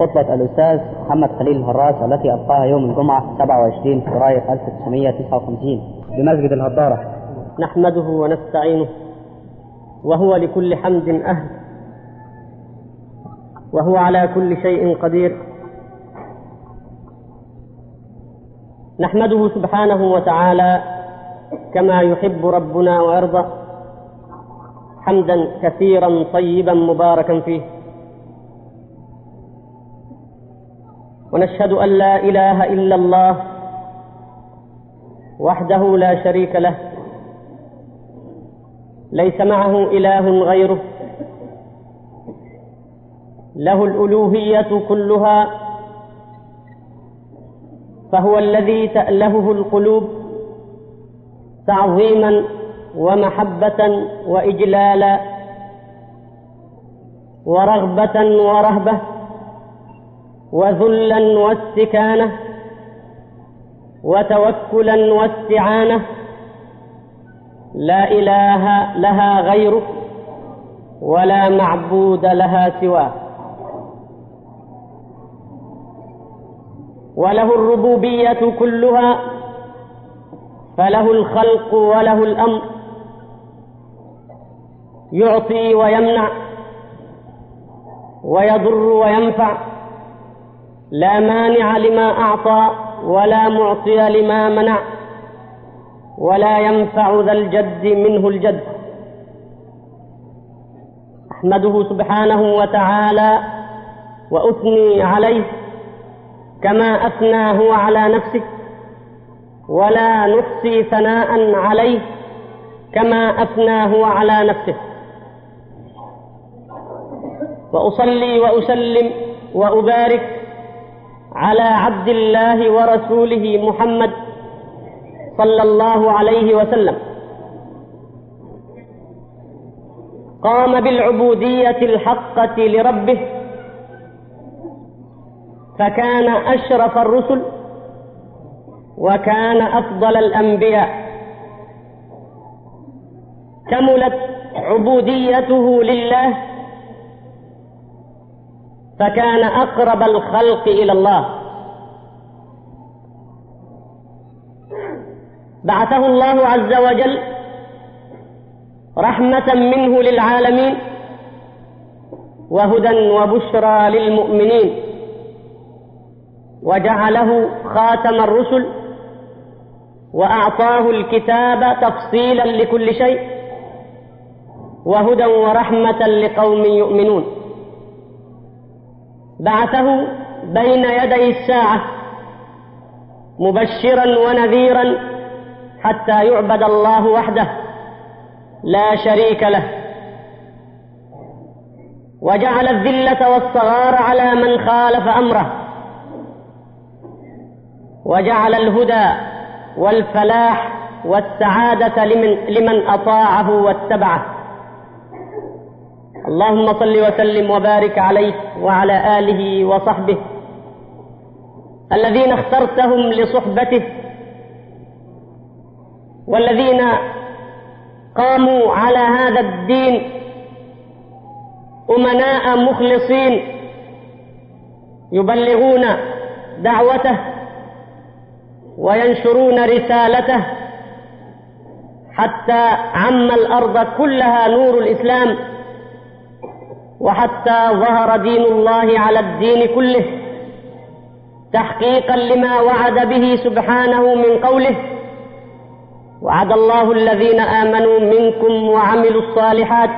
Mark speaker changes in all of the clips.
Speaker 1: خطبة الأستاذ محمد خليل الهراس التي ألقاها يوم الجمعة 27 فبراير 1959 بمسجد الهضارة.
Speaker 2: نحمده ونستعينه وهو لكل حمد أهل وهو على كل شيء قدير. نحمده سبحانه وتعالى كما يحب ربنا ويرضى حمدا كثيرا طيبا مباركا فيه. ونشهد أن لا إله إلا الله وحده لا شريك له. ليس معه إله غيره. له الألوهية كلها. فهو الذي تألهه القلوب تعظيما ومحبة وإجلالا ورغبة ورهبة. وذلا واستكانة وتوكلا واستعانة لا إله لها غيره ولا معبود لها سواه وله الربوبية كلها فله الخلق وله الأمر. يعطي ويمنع ويضر وينفع. لا مانع لما أعطى ولا معطي لما منع ولا ينفع ذا الجد منه الجد. أحمده سبحانه وتعالى وأثني عليه كما اثنى هو على نفسه ولا نحصي ثناء عليه كما اثنى هو على نفسه. وأصلي وأسلم وأبارك على عبد الله ورسوله محمد صلى الله عليه وسلم. قام بالعبودية الحقة لربه فكان أشرف الرسل وكان أفضل الأنبياء. كملت عبوديته لله فكان أقرب الخلق إلى الله. بعثه الله عز وجل رحمة منه للعالمين وهدى وبشرى للمؤمنين وجعله خاتم الرسل وأعطاه الكتاب تفصيلا لكل شيء وهدى ورحمة لقوم يؤمنون. بعثه بين يدي الساعة مبشرا ونذيرا حتى يعبد الله وحده لا شريك له. وجعل الذلة والصغار على من خالف أمره. وجعل الهدى والفلاح والسعادة لمن, لمن أطاعه واتبعه. اللهم صل وسلم وبارك عليه وعلى آله وصحبه الذين اخترتهم لصحبته والذين قاموا على هذا الدين أمناء مخلصين يبلغون دعوته وينشرون رسالته حتى عم الأرض كلها نور الإسلام وحتى ظهر دين الله على الدين كله تحقيقا لما وعد به سبحانه من قوله وعد الله الذين آمنوا منكم وعملوا الصالحات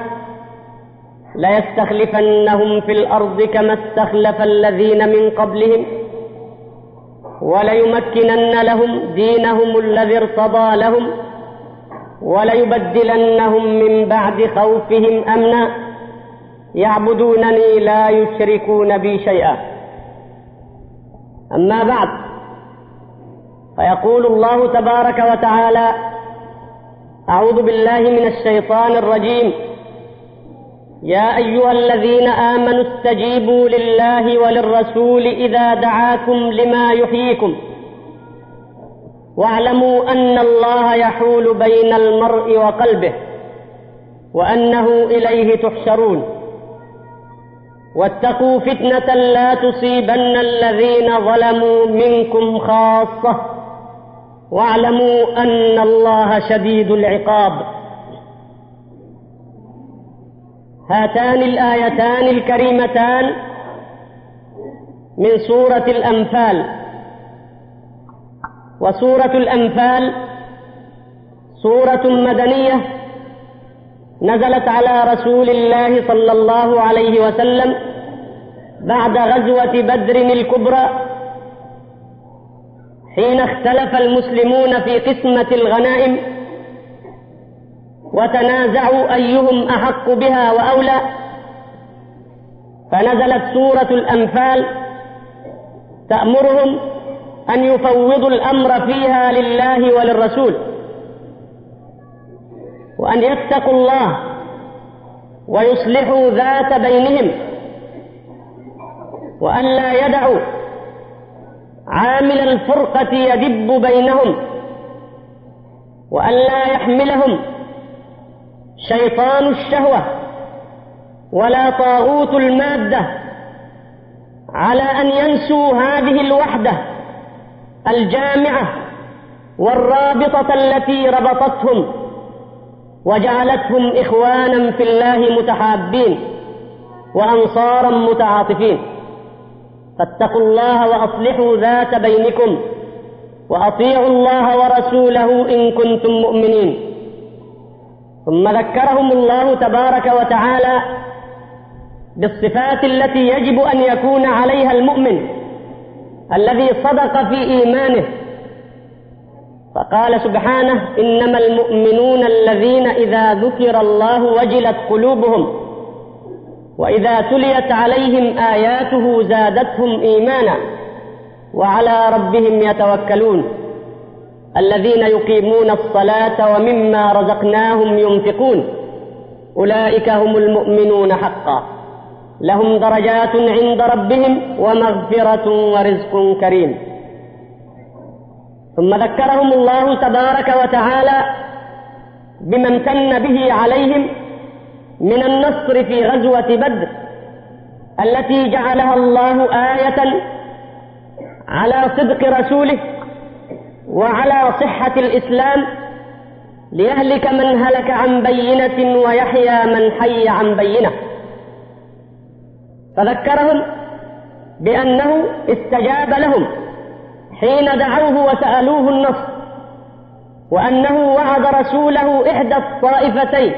Speaker 2: ليستخلفنهم في الأرض كما استخلف الذين من قبلهم وليمكنن لهم دينهم الذي ارتضى لهم وليبدلنهم من بعد خوفهم أمنا يعبدونني لا يشركون بي شيئا. أما بعد فيقول الله تبارك وتعالى أعوذ بالله من الشيطان الرجيم. يا أيها الذين آمنوا استجيبوا لله وللرسول إذا دعاكم لما يحييكم. واعلموا أن الله يحول بين المرء وقلبه وأنه إليه تحشرون. واتقوا فتنة لا تصيبن الذين ظلموا منكم خاصة. واعلموا أن الله شديد العقاب. هاتان الآيتان الكريمتان من سورة الأنفال. وسورة الأنفال سورة مدنية نزلت على رسول الله صلى الله عليه وسلم بعد غزوة بدر الكبرى حين اختلف المسلمون في قسمة الغنائم وتنازعوا أيهم أحق بها وأولى فنزلت سورة الأنفال تأمرهم أن يفوضوا الأمر فيها لله وللرسول. وأن يتقوا الله ويصلحوا ذات بينهم وأن لا يدعوا عامل الفرقة يدب بينهم وأن لا يحملهم شيطان الشهوة ولا طاغوت المادة على أن ينسوا هذه الوحدة الجامعة والرابطة التي ربطتهم وجعلتهم إخوانا في الله متحابين وأنصارا متعاطفين. فاتقوا الله وأصلحوا ذات بينكم وأطيعوا الله ورسوله إن كنتم مؤمنين. ثم ذكرهم الله تبارك وتعالى بالصفات التي يجب أن يكون عليها المؤمن الذي صدق في إيمانه فقال سبحانه إنما المؤمنون الذين إذا ذكر الله وجلت قلوبهم وإذا تليت عليهم آياته زادتهم إيمانا وعلى ربهم يتوكلون. الذين يقيمون الصلاة ومما رزقناهم ينفقون أولئك هم المؤمنون حقا. لهم درجات عند ربهم ومغفرة ورزق كريم. ثم ذكرهم الله تبارك وتعالى بما امتن به عليهم من النصر في غزوة بدر التي جعلها الله آية على صدق رسوله وعلى صحة الإسلام ليهلك من هلك عن بينة ويحيى من حي عن بينة. فذكرهم بأنه استجاب لهم حين دعوه وسألوه النصر وأنه وعد رسوله إحدى الطائفتين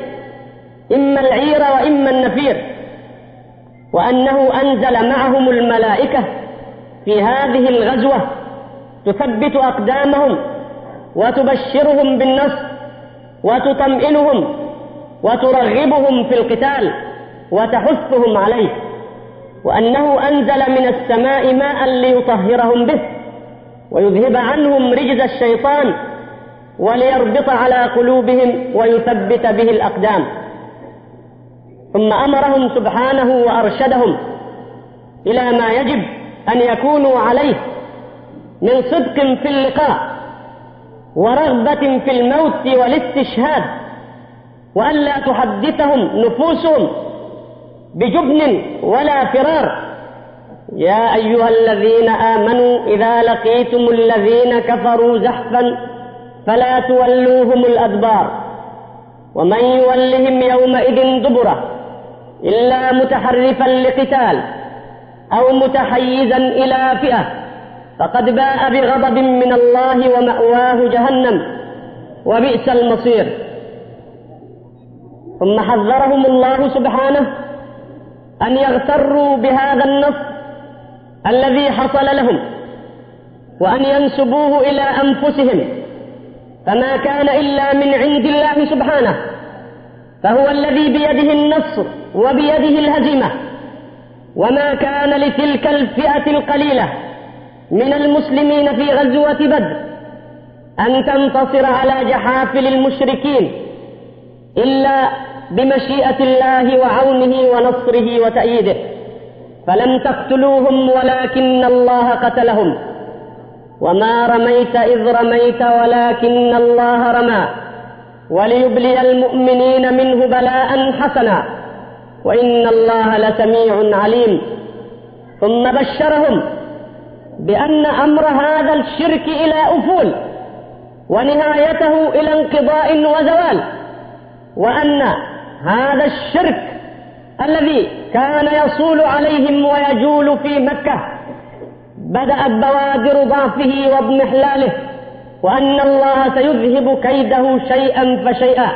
Speaker 2: إما العير وإما النفير وأنه أنزل معهم الملائكة في هذه الغزوة تثبت أقدامهم وتبشرهم بالنصر وتطمئنهم وترغبهم في القتال وتحثهم عليه وأنه أنزل من السماء ماء ليطهرهم به. ويذهب عنهم رجز الشيطان وليربط على قلوبهم ويثبت به الأقدام. ثم أمرهم سبحانه وأرشدهم إلى ما يجب أن يكونوا عليه من صدق في اللقاء ورغبة في الموت والاستشهاد وألا تحدثهم نفوسهم بجبن ولا فرار. يا أيها الذين آمنوا إذا لقيتم الذين كفروا زحفا فلا تولوهم الأدبار ومن يولهم يومئذ دبره إلا متحرفا لقتال أو متحيزا إلى فئة فقد باء بغضب من الله ومأواه جهنم وبئس المصير. ثم حذرهم الله سبحانه أن يغتروا بهذا النص الذي حصل لهم وأن ينسبوه إلى أنفسهم فما كان إلا من عند الله سبحانه فهو الذي بيده النصر وبيده الهزيمة. وما كان لتلك الفئة القليلة من المسلمين في غزوة بدر أن تنتصر على جحافل المشركين إلا بمشيئة الله وعونه ونصره وتأييده. فلم تقتلوهم ولكن الله قتلهم. وما رميت إذ رميت ولكن الله رمى. وليبلي المؤمنين منه بلاء حسنا. وإن الله لسميع عليم. ثم بشرهم بأن أمر هذا الشرك إلى أفول. ونهايته إلى انقضاء وزوال. وأن هذا الشرك الذي كان يصول عليهم ويجول في مكة. بدأت بوادر ضعفه واضمحلاله وأن الله سيذهب كيده شيئا فشيئا.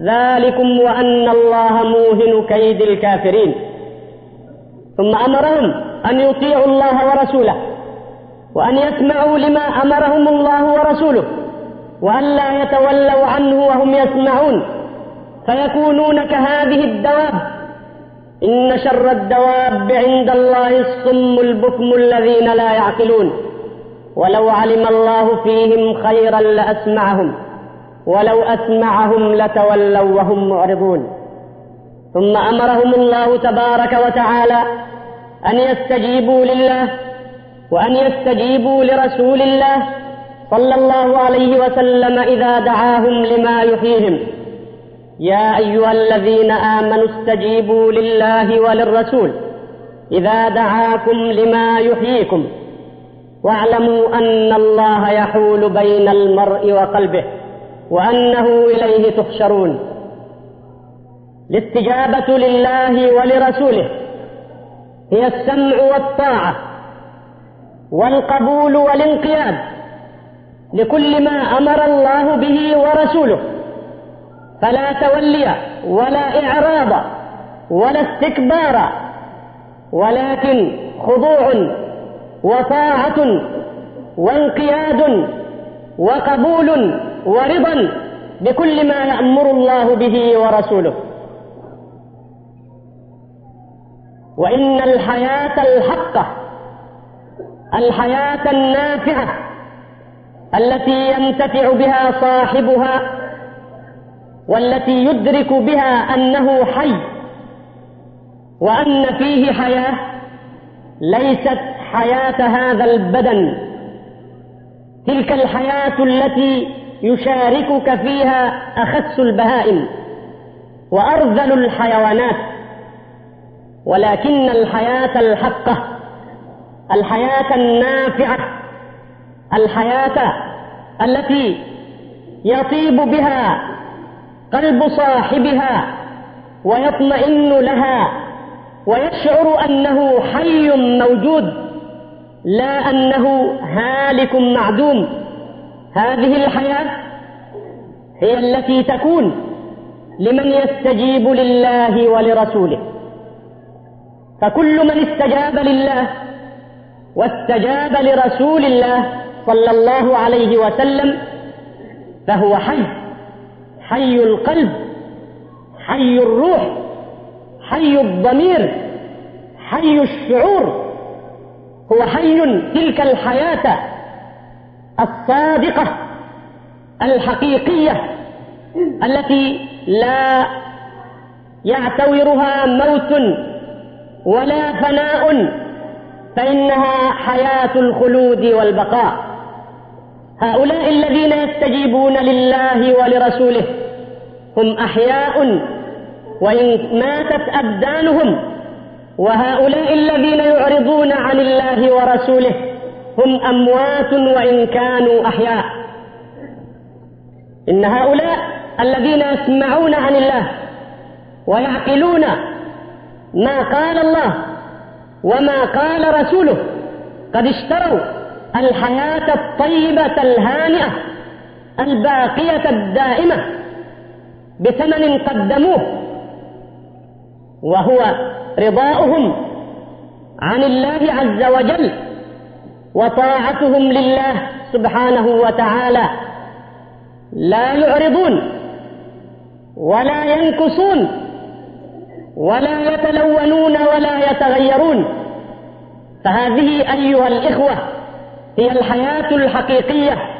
Speaker 2: ذلكم وأن الله موهن كيد الكافرين. ثم أمرهم أن يطيعوا الله ورسوله وأن يسمعوا لما أمرهم الله ورسوله وأن لا يتولوا عنه وهم يسمعون. فيكونون كهذه الدواب إن شر الدواب عند الله الصم البكم الذين لا يعقلون. ولو علم الله فيهم خيرا لأسمعهم ولو أسمعهم لتولوا وهم معرضون. ثم أمرهم الله تبارك وتعالى أن يستجيبوا لله وأن يستجيبوا لرسول الله صلى الله عليه وسلم إذا دعاهم لما يحييهم. يا أيها الذين آمنوا استجيبوا لله وللرسول إذا دعاكم لما يحييكم واعلموا أن الله يحول بين المرء وقلبه وأنه إليه تحشرون. الاستجابة لله ولرسوله هي السمع والطاعة والقبول والانقياد لكل ما أمر الله به ورسوله. فلا تولي ولا إعراض ولا استكبار ولكن خضوع وطاعة وانقياد وقبول ورضا بكل ما يأمر الله به ورسوله. وإن الحياة الحقة الحياة النافعة التي ينتفع بها صاحبها والتي يدرك بها أنه حي وأن فيه حياة ليست حياة هذا البدن. تلك الحياة التي يشاركك فيها أخس البهائم وأرذل الحيوانات. ولكن الحياة الحقة الحياة النافعة الحياة التي يطيب بها قلب صاحبها ويطمئن لها ويشعر أنه حي موجود لا أنه هالك معدوم. هذه الحياة هي التي تكون لمن يستجيب لله ولرسوله. فكل من استجاب لله واستجاب لرسول الله صلى الله عليه وسلم فهو حي. حي القلب حي الروح حي الضمير حي الشعور هو حي تلك الحياة الصادقة الحقيقية التي لا يعتورها موت ولا فناء فإنها حياة الخلود والبقاء. هؤلاء يستجيبون لله ولرسوله. هم أحياء وإن ماتت أبدانهم. وهؤلاء الذين يعرضون عن الله ورسوله هم أموات وإن كانوا أحياء. إن هؤلاء الذين يسمعون عن الله ويعقلون ما قال الله وما قال رسوله قد اشتروا الحياة الطيبة الهانئة. الباقية الدائمة بثمن قدموه وهو رضاؤهم عن الله عز وجل وطاعتهم لله سبحانه وتعالى. لا يعرضون ولا ينكصون ولا يتلونون ولا يتغيرون. فهذه أيها الإخوة هي الحياة الحقيقية.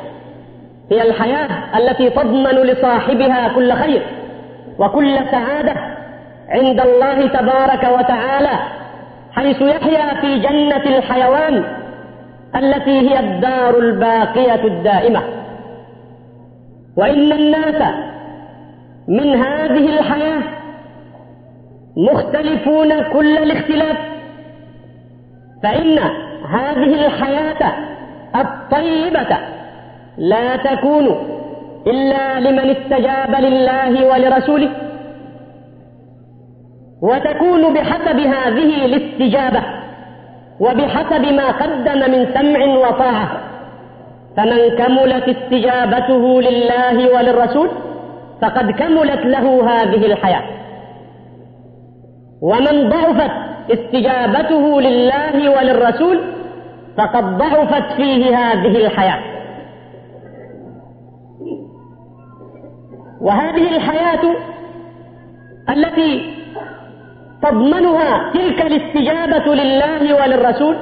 Speaker 2: هي الحياة التي تضمن لصاحبها كل خير وكل سعادة عند الله تبارك وتعالى حيث يحيا في جنة الحيوان التي هي الدار الباقية الدائمة. وإن الناس من هذه الحياة مختلفون كل الاختلاف فإن هذه الحياة الطيبة لا تكون إلا لمن استجاب لله ولرسوله. وتكون بحسب هذه الاستجابة وبحسب ما قدم من سمع وطاعة. فمن كملت استجابته لله وللرسول فقد كملت له هذه الحياة. ومن ضعفت استجابته لله وللرسول فقد ضعفت فيه هذه الحياة. وهذه الحياة التي تضمنها تلك الاستجابة لله وللرسول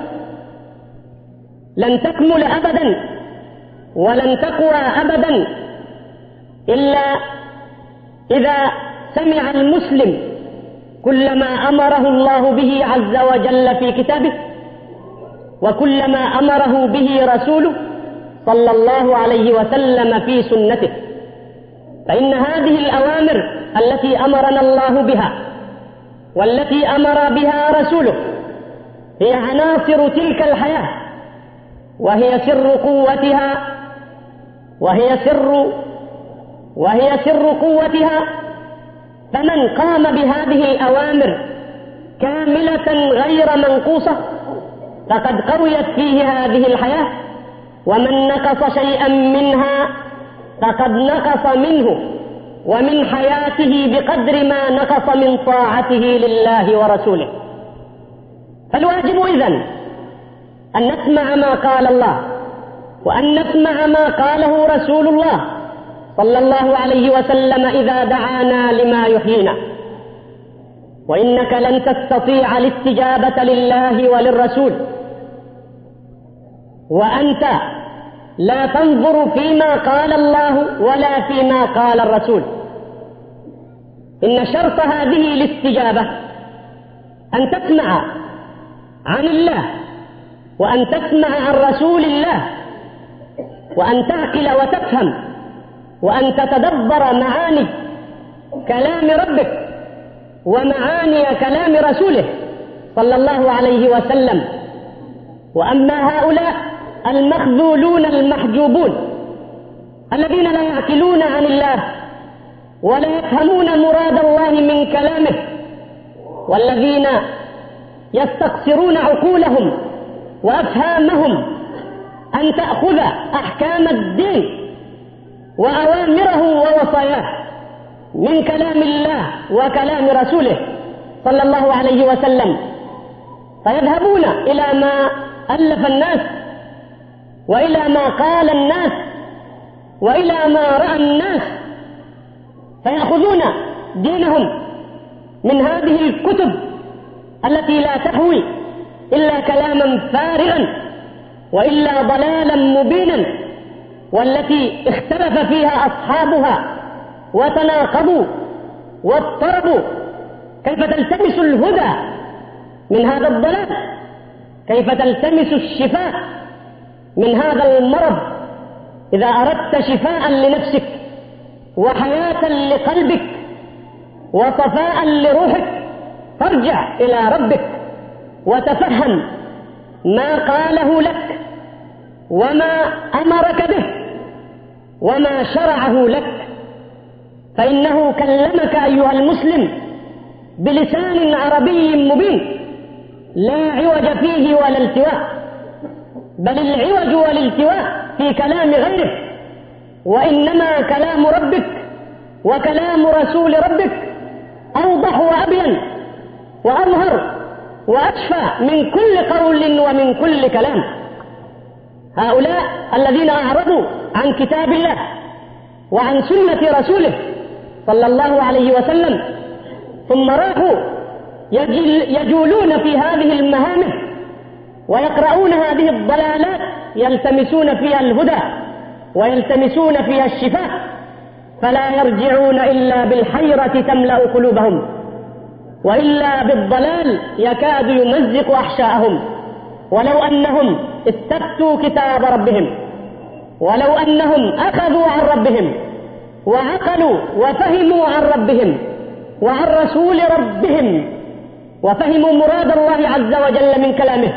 Speaker 2: لن تكمل أبدا ولن تقوى أبدا إلا إذا سمع المسلم كل ما أمره الله به عز وجل في كتابه وكل ما أمره به رسوله صلى الله عليه وسلم في سنته. فإن هذه الأوامر التي أمرنا الله بها والتي أمر بها رسوله هي عناصر تلك الحياة وهي سر قوتها وهي سر وهي سر قوتها. فمن قام بهذه الأوامر كاملة غير منقوصة فقد قويت فيه هذه الحياة ومن نقص شيئا منها فقد نقص منه ومن حياته بقدر ما نقص من طاعته لله ورسوله. فالواجب إذن أن نسمع ما قال الله وأن نسمع ما قاله رسول الله صلى الله عليه وسلم إذا دعانا لما يحيينا. وإنك لن تستطيع الاستجابة لله وللرسول. وأنت لا تنظر فيما قال الله ولا فيما قال الرسول. إن شرط هذه الاستجابة أن تسمع عن الله وأن تسمع عن رسول الله وأن تعقل وتفهم وأن تتدبر معاني كلام ربك ومعاني كلام رسوله صلى الله عليه وسلم. وأما هؤلاء المخذولون المحجوبون الذين لا يعقلون عن الله ولا يفهمون مراد الله من كلامه والذين يستقصرون عقولهم وأفهامهم أن تأخذ أحكام الدين وأوامره ووصاياه من كلام الله وكلام رسوله صلى الله عليه وسلم. فيذهبون إلى ما ألف الناس وإلى ما قال الناس وإلى ما رأى الناس فيأخذون دينهم من هذه الكتب التي لا تحوي إلا كلاما فارغا وإلا ضلالا مبينا والتي اختلف فيها أصحابها وتناقضوا واضطربوا. كيف تلتمس الهدى من هذا الضلال؟ كيف تلتمس الشفاء؟ من هذا المرض إذا أردت شفاء لنفسك وحياة لقلبك وصفاء لروحك فارجع إلى ربك وتفهم ما قاله لك وما أمرك به وما شرعه لك. فإنه كلمك أيها المسلم بلسان عربي مبين لا عوج فيه ولا التواء. بل العوج والالتواء في كلام غيره وإنما كلام ربك وكلام رسول ربك أوضح وأبين وأظهر وأشفى من كل قول ومن كل كلام. هؤلاء الذين أعرضوا عن كتاب الله وعن سنة رسوله صلى الله عليه وسلم ثم راحوا يجولون في هذه المهامه ويقرؤون هذه الضلالات يلتمسون فيها الهدى ويلتمسون فيها الشفاء فلا يرجعون إلا بالحيرة تملأ قلوبهم وإلا بالضلال يكاد يمزق أحشاءهم. ولو أنهم استفتوا كتاب ربهم ولو أنهم أخذوا عن ربهم وعقلوا وفهموا عن ربهم وعن رسول ربهم وفهموا مراد الله عز وجل من كلامه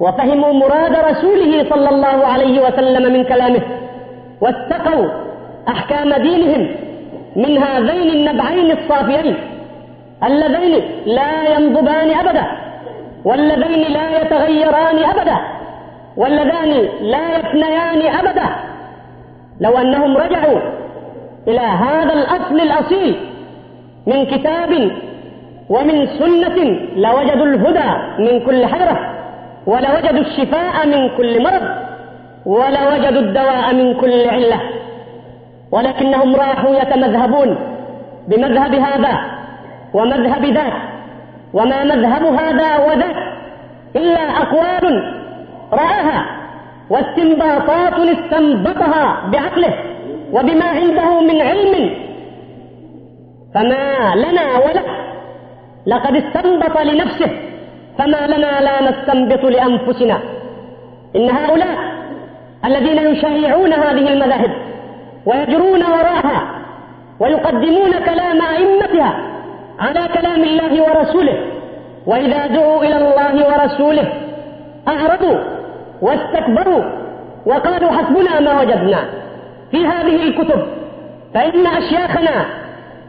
Speaker 2: وفهموا مراد رسوله صلى الله عليه وسلم من كلامه واتقوا أحكام دينهم من هذين النبعين الصافيين اللذين لا ينضبان أبدا واللذين لا يتغيران أبدا واللذان لا يفنيان أبدا. لو أنهم رجعوا إلى هذا الأصل الأصيل من كتاب ومن سنة لوجدوا الهدى من كل حيرة ولوجدوا الشفاء من كل مرض ولوجدوا الدواء من كل علة ولكنهم راحوا يتمذهبون بمذهب هذا ومذهب ذاك وما مذهب هذا وذاك إلا أقوال رآها واستنباطات استنبطها بعقله وبما عنده من علم. فما لنا وله لقد استنبط لنفسه فما لنا لا نستنبط لأنفسنا. إن هؤلاء الذين يشيعون هذه المذاهب ويجرون وراءها ويقدمون كلام أئمتها على كلام الله ورسوله وإذا دعوا إلى الله ورسوله أعرضوا واستكبروا وقالوا حسبنا ما وجدنا. في هذه الكتب فإن أشياخنا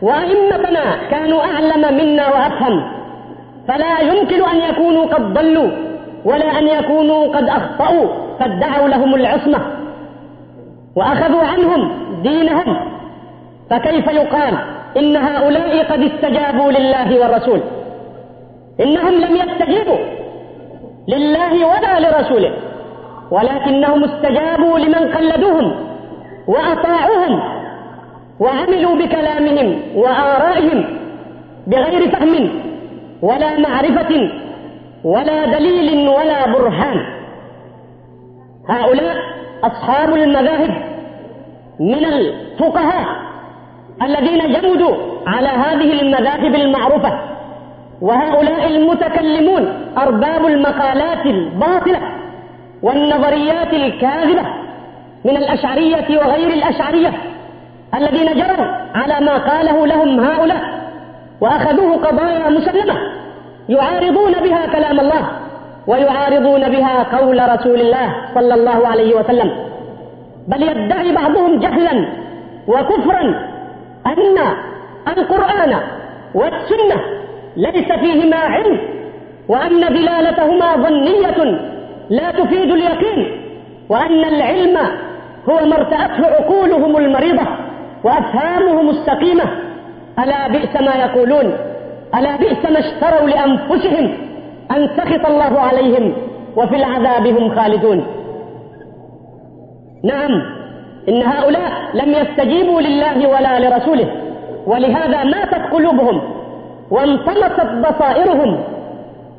Speaker 2: وأئمتنا كانوا أعلم منا وأفهم. فلا يمكن أن يكونوا قد ضلوا ولا أن يكونوا قد أخطأوا فادعوا لهم العصمة وأخذوا عنهم دينهم. فكيف يقال إن هؤلاء قد استجابوا لله والرسول؟ إنهم لم يستجيبوا لله ولا لرسوله ولكنهم استجابوا لمن قلدوهم وأطاعوهم وعملوا بكلامهم وآرائهم بغير فهم. ولا معرفة ولا دليل ولا برهان. هؤلاء أصحاب المذاهب من الفقهاء الذين جمدوا على هذه المذاهب المعروفة وهؤلاء المتكلمون أرباب المقالات الباطلة والنظريات الكاذبة من الأشعرية وغير الأشعرية الذين جروا على ما قاله لهم هؤلاء. وأخذوه قضايا مسلمة يعارضون بها كلام الله ويعارضون بها قول رسول الله صلى الله عليه وسلم. بل يدعي بعضهم جهلا وكفرا أن القرآن والسنة ليس فيهما علم وأن دلالتهما ظنية لا تفيد اليقين وأن العلم هو ما ارتأته عقولهم المريضة وأفهامهم السقيمة ألا بئس ما يقولون؟ ألا بئس ما اشتروا لأنفسهم أن سخط الله عليهم وفي العذاب هم خالدون؟ نعم إن هؤلاء لم يستجيبوا لله ولا لرسوله ولهذا ماتت قلوبهم وانطمست بصائرهم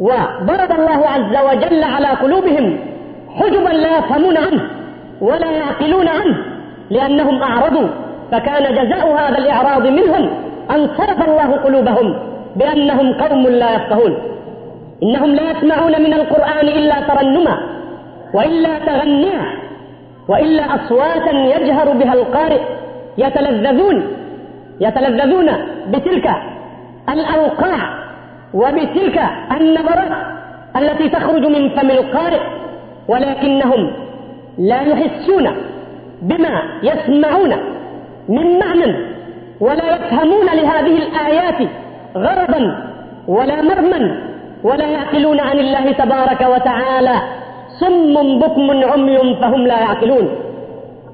Speaker 2: وضرب الله عز وجل على قلوبهم حجبا لا يفهمون عنه ولا يعقلون عنه لأنهم أعرضوا فكان جزاء هذا الإعراض منهم أن صرف الله قلوبهم بأنهم قوم لا يفقهون. إنهم لا يسمعون من القرآن إلا ترنما وإلا تغنيا وإلا أصواتا يجهر بها القارئ يتلذذون يتلذذون بتلك الأوقاع وبتلك النبرات التي تخرج من فم القارئ ولكنهم لا يحسون بما يسمعون من معنى ولا يفهمون لهذه الآيات غرضا ولا مرما ولا يعقلون عن الله تبارك وتعالى. صم بكم عمي فهم لا يعقلون.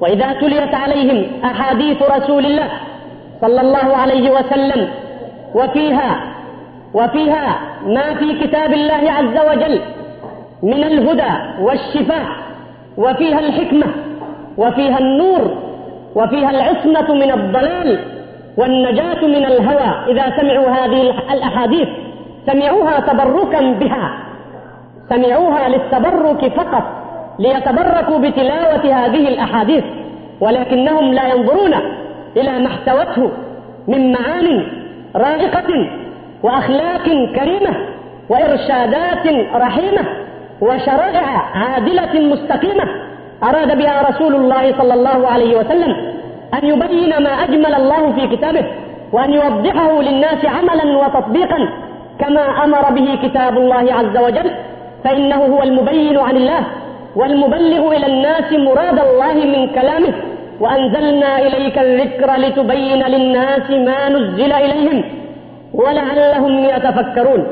Speaker 2: وإذا تليت عليهم أحاديث رسول الله صلى الله عليه وسلم وفيها وفيها ما في كتاب الله عز وجل من الهدى والشفاء وفيها الحكمة وفيها النور وفيها العصمة من الضلال والنجاة من الهوى إذا سمعوا هذه الأحاديث. سمعوها تبركا بها. سمعوها للتبرك فقط ليتبركوا بتلاوة هذه الأحاديث. ولكنهم لا ينظرون إلى ما احتوته من معان رائقة وأخلاق كريمة وإرشادات رحيمة وشرائع عادلة مستقيمة. أراد بها رسول الله صلى الله عليه وسلم أن يبين ما أجمل الله في كتابه وأن يوضحه للناس عملا وتطبيقا كما أمر به كتاب الله عز وجل فإنه هو المبين عن الله والمبلغ إلى الناس مراد الله من كلامه وأنزلنا إليك الذكر لتبين للناس ما نزل إليهم ولعلهم يتفكرون.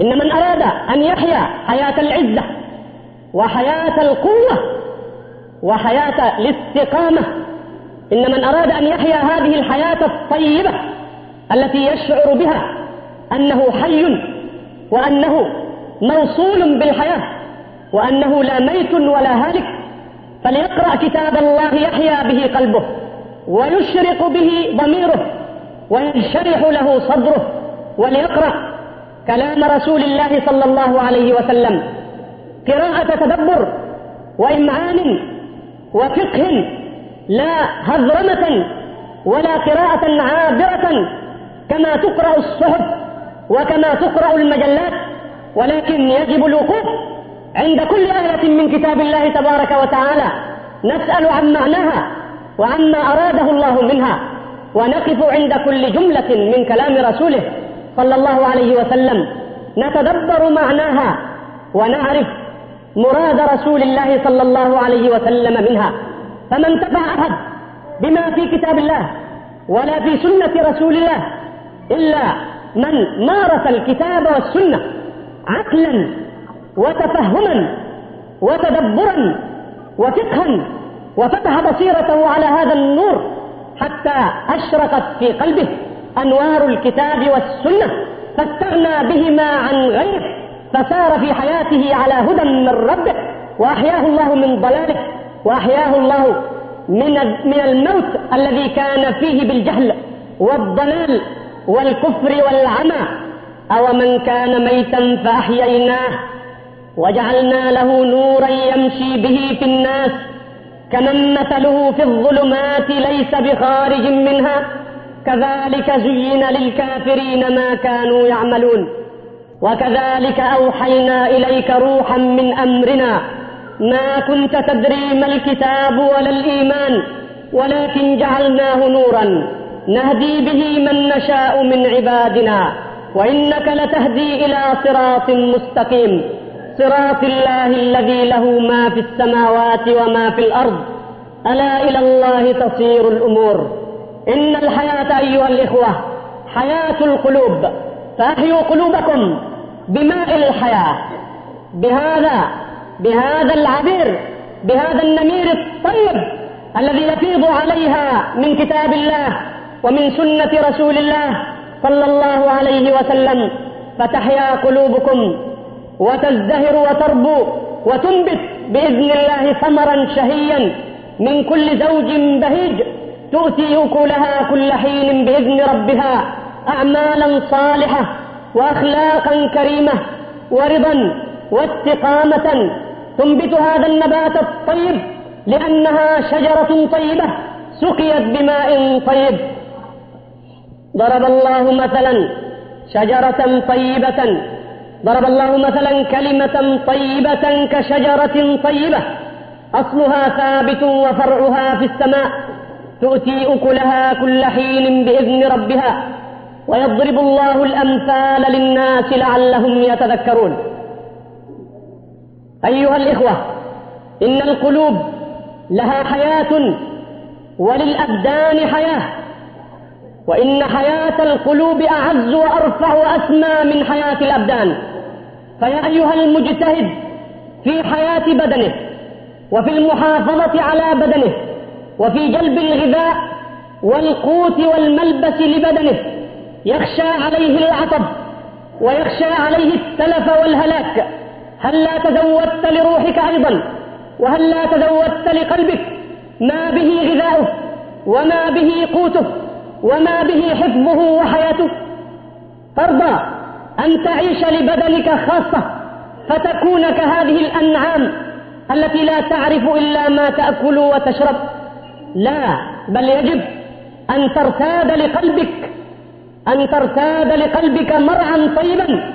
Speaker 2: إن من أراد أن يحيا حياة العزة وحياة القوة وحياة الاستقامة. إن من أراد أن يحيا هذه الحياة الطيبة التي يشعر بها أنه حي وأنه موصول بالحياة وأنه لا ميت ولا هالك فليقرأ كتاب الله يحيا به قلبه ويشرق به ضميره وينشرح له صدره وليقرأ كلام رسول الله صلى الله عليه وسلم. قراءة تدبر وإمعان وفقه لا هذرمة ولا قراءة عابرة كما تقرأ الصحف وكما تقرأ المجلات ولكن يجب الوقوف عند كل آية من كتاب الله تبارك وتعالى. نسأل عن معناها وعما أراده الله منها ونقف عند كل جملة من كلام رسوله صلى الله عليه وسلم. نتدبر معناها ونعرف مراد رسول الله صلى الله عليه وسلم منها. فما انتفع أحد بما في كتاب الله ولا في سنة رسول الله إلا من مارس الكتاب والسنة عقلا وتفهما وتدبرا وفقها وفتح بصيرته على هذا النور حتى أشرقت في قلبه أنوار الكتاب والسنة فاستغنى بهما عن غيره. فسار في حياته على هدى من ربه وأحياه الله من ضلاله وأحياه الله من من الموت الذي كان فيه بالجهل والضلال والكفر والعمى. أو من كان ميتا فأحييناه وجعلنا له نورا يمشي به في الناس. كمن مثله في الظلمات ليس بخارج منها كذلك زين للكافرين ما كانوا يعملون. وكذلك أوحينا إليك روحا من أمرنا ما كنت تدري ما الكتاب ولا الإيمان ولكن جعلناه نورا نهدي به من نشاء من عبادنا وإنك لتهدي إلى صراط مستقيم صراط الله الذي له ما في السماوات وما في الأرض ألا إلى الله تصير الأمور. إن الحياة أيها الإخوة حياة القلوب. فأحيوا قلوبكم بماء الحياة. بهذا بهذا العبير بهذا النمير الطيب الذي يفيض عليها من كتاب الله ومن سنة رسول الله صلى الله عليه وسلم. فتحيا قلوبكم وتزدهر وتربو وتنبت بإذن الله ثمرا شهيا من كل زوج بهيج تؤتي أكلها كل حين بإذن ربها. أعمالا صالحة وأخلاقا كريمة ورضا واستقامة تنبت هذا النبات الطيب لأنها شجرة طيبة سقيت بماء طيب. ضرب الله مثلا شجرة طيبة ضرب الله مثلا كلمة طيبة كشجرة طيبة. أصلها ثابت وفرعها في السماء تؤتي أكلها كل حين بإذن ربها. ويضرب الله الأمثال للناس لعلهم يتذكرون. أيها الإخوة إن القلوب لها حياة وللأبدان حياة وإن حياة القلوب أعز وأرفع وأسمى من حياة الأبدان. فيا أيها المجتهد في حياة بدنه وفي المحافظة على بدنه وفي جلب الغذاء والقوت والملبس لبدنه يخشى عليه العطب ويخشى عليه التلف والهلاك. هل لا تزودت لروحك أيضا؟ وهل لا تزودت لقلبك؟ ما به غذاؤه وما به قوته وما به حفظه وحياته. ترضى أن تعيش لبدنك خاصة فتكون كهذه الأنعام التي لا تعرف إلا ما تأكل وتشرب. لا بل يجب أن ترتاد لقلبك أن ترتاد لقلبك مرعا طيبا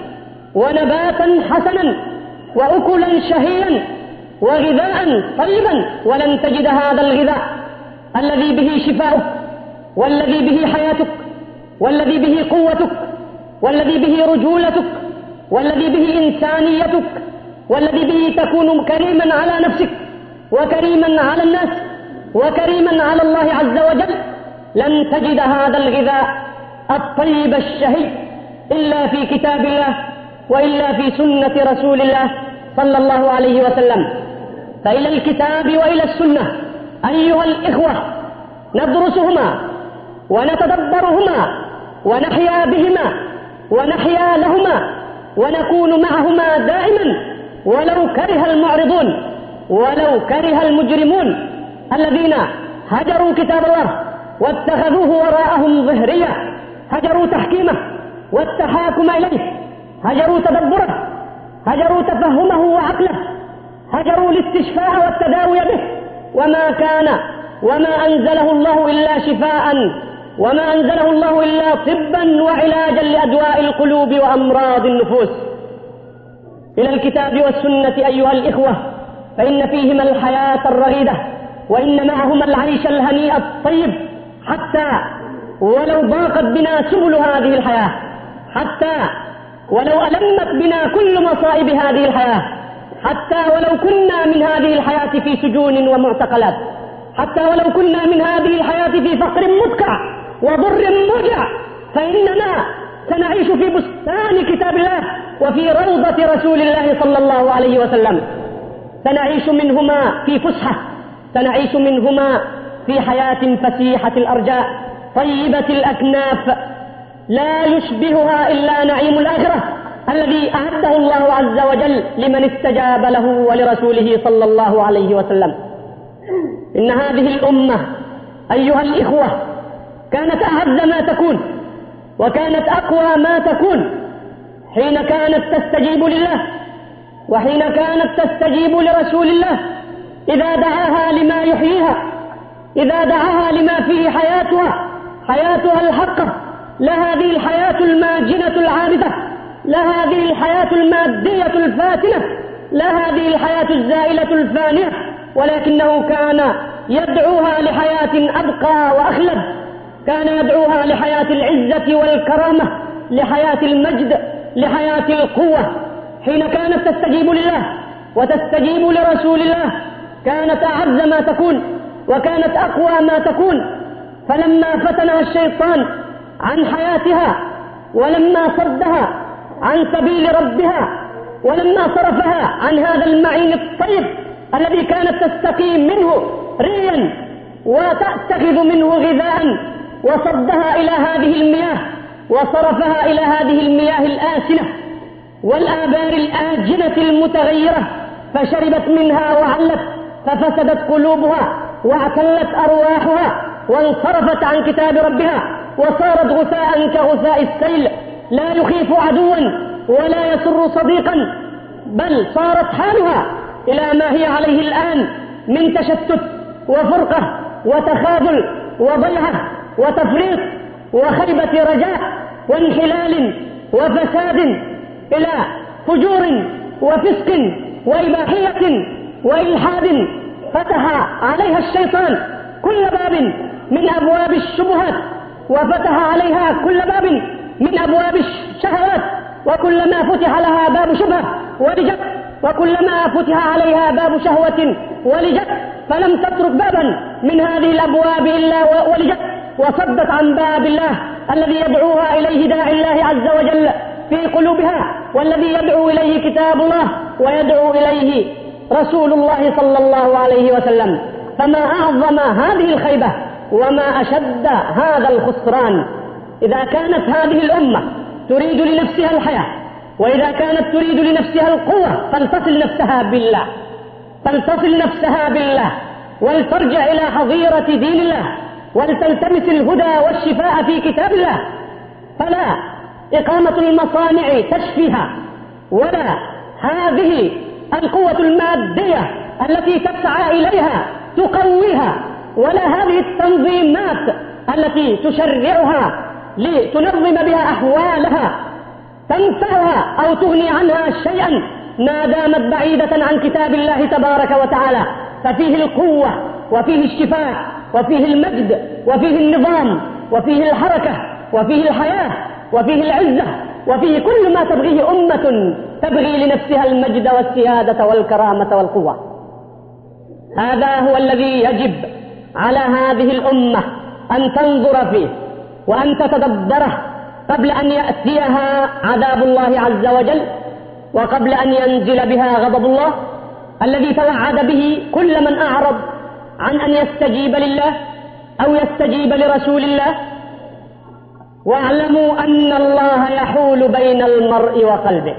Speaker 2: ونباتا حسنا وأكلا شهيا وغذاء طيبا ولن تجد هذا الغذاء الذي به شفاؤك والذي به حياتك والذي به قوتك والذي به رجولتك والذي به إنسانيتك والذي به تكون كريما على نفسك وكريما على الناس وكريما على الله عز وجل لن تجد هذا الغذاء الطيب الشهي إلا في كتاب الله وإلا في سنة رسول الله صلى الله عليه وسلم. فإلى الكتاب وإلى السنة أيها الإخوة ندرسهما ونتدبرهما ونحيا بهما ونحيا لهما ونكون معهما دائما ولو كره المعرضون ولو كره المجرمون الذين هجروا كتاب الله واتخذوه وراءهم ظهرية. هجروا تحكيمه والتحاكم إليه. هجروا تدبره. هجروا تفهمه وعقله. هجروا الاستشفاء والتداوي به. وما كان وما أنزله الله إلا شفاء. وما أنزله الله إلا طبا وعلاجا لأدواء القلوب وأمراض النفوس. إلى الكتاب والسنة أيها الإخوة فإن فيهما الحياة الرغيدة وإن معهما العيش الهنيء الطيب حتى ولو ضاقت بنا سبل هذه الحياة حتى ولو ألمت بنا كل مصائب هذه الحياة حتى ولو كنا من هذه الحياة في سجون ومعتقلات حتى ولو كنا من هذه الحياة في فقر مدكع وضر موجع فإننا سنعيش في بستان كتاب الله وفي روضة رسول الله صلى الله عليه وسلم. سنعيش منهما في فسحة سنعيش منهما في حياة فسيحة الأرجاء. طيبة الأكناف لا يشبهها إلا نعيم الآخرة الذي أعده الله عز وجل لمن استجاب له ولرسوله صلى الله عليه وسلم. إن هذه الأمة أيها الإخوة كانت أعز ما تكون وكانت أقوى ما تكون حين كانت تستجيب لله وحين كانت تستجيب لرسول الله. إذا دعاها لما يحييها إذا دعاها لما فيه حياتها حياتها الحقة لا هذه الحياة الماجنة العابدة. لا هذه الحياة المادية الفاتنة. لا هذه الحياة الزائلة الفانية. ولكنه كان يدعوها لحياة أبقى وأخلد. كان يدعوها لحياة العزة والكرامة. لحياة المجد. لحياة القوة. حين كانت تستجيب لله وتستجيب لرسول الله كانت أعز ما تكون وكانت أقوى ما تكون. فلما فتنها الشيطان عن حياتها ولما صدها عن سبيل ربها ولما صرفها عن هذا المعين الطيب الذي كانت تستقي منه ريا وتأتخذ منه غذاء وصدها إلى هذه المياه وصرفها إلى هذه المياه الآسنة والآبار الآجنة المتغيرة فشربت منها وعلت ففسدت قلوبها واعتلت أرواحها وانصرفت عن كتاب ربها وصارت غثاء كغثاء السيل. لا يخيف عدوا ولا يسر صديقا بل صارت حالها إلى ما هي عليه الآن من تشتت وفرقة وتخاذل وضيعة وتفريط وخيبة رجاء وانحلال وفساد إلى فجور وفسق وإباحية وإلحاد فتح عليها الشيطان كل باب من أبواب الشبهات وفتح عليها كل باب من أبواب الشهوات وكلما فتح لها باب شبهة ولجت وكلما فتح عليها باب شهوة ولجت فلم تترك بابا من هذه الأبواب إلا ولجت وصدت عن باب الله الذي يدعوها إليه داعي الله عز وجل في قلوبها والذي يدعو إليه كتاب الله ويدعو إليه رسول الله صلى الله عليه وسلم. فما أعظم هذه الخيبة؟ وما أشد هذا الخسران إذا كانت هذه الأمة تريد لنفسها الحياة وإذا كانت تريد لنفسها القوة فلتصل نفسها بالله فلتصل نفسها بالله ولترجع إلى حظيرة دين الله ولتلتمس الهدى والشفاء في كتاب الله. فلا إقامة المصانع تشفيها ولا هذه القوة المادية التي تسعى إليها تقويها. ولا هذه التنظيمات التي تشرعها لتنظم بها أحوالها تنفعها أو تغني عنها شيئا ما دامت بعيدة عن كتاب الله تبارك وتعالى. ففيه القوة وفيه الشفاء وفيه المجد وفيه النظام وفيه الحركة وفيه الحياة وفيه العزة وفيه كل ما تبغيه أمة تبغي لنفسها المجد والسيادة والكرامة والقوة. هذا هو الذي يجب على هذه الأمة أن تنظر فيه وأن تتدبره قبل أن يأتيها عذاب الله عز وجل وقبل أن ينزل بها غضب الله الذي توعد به كل من أعرض عن أن يستجيب لله أو يستجيب لرسول الله. واعلموا أن الله يحول بين المرء وقلبه.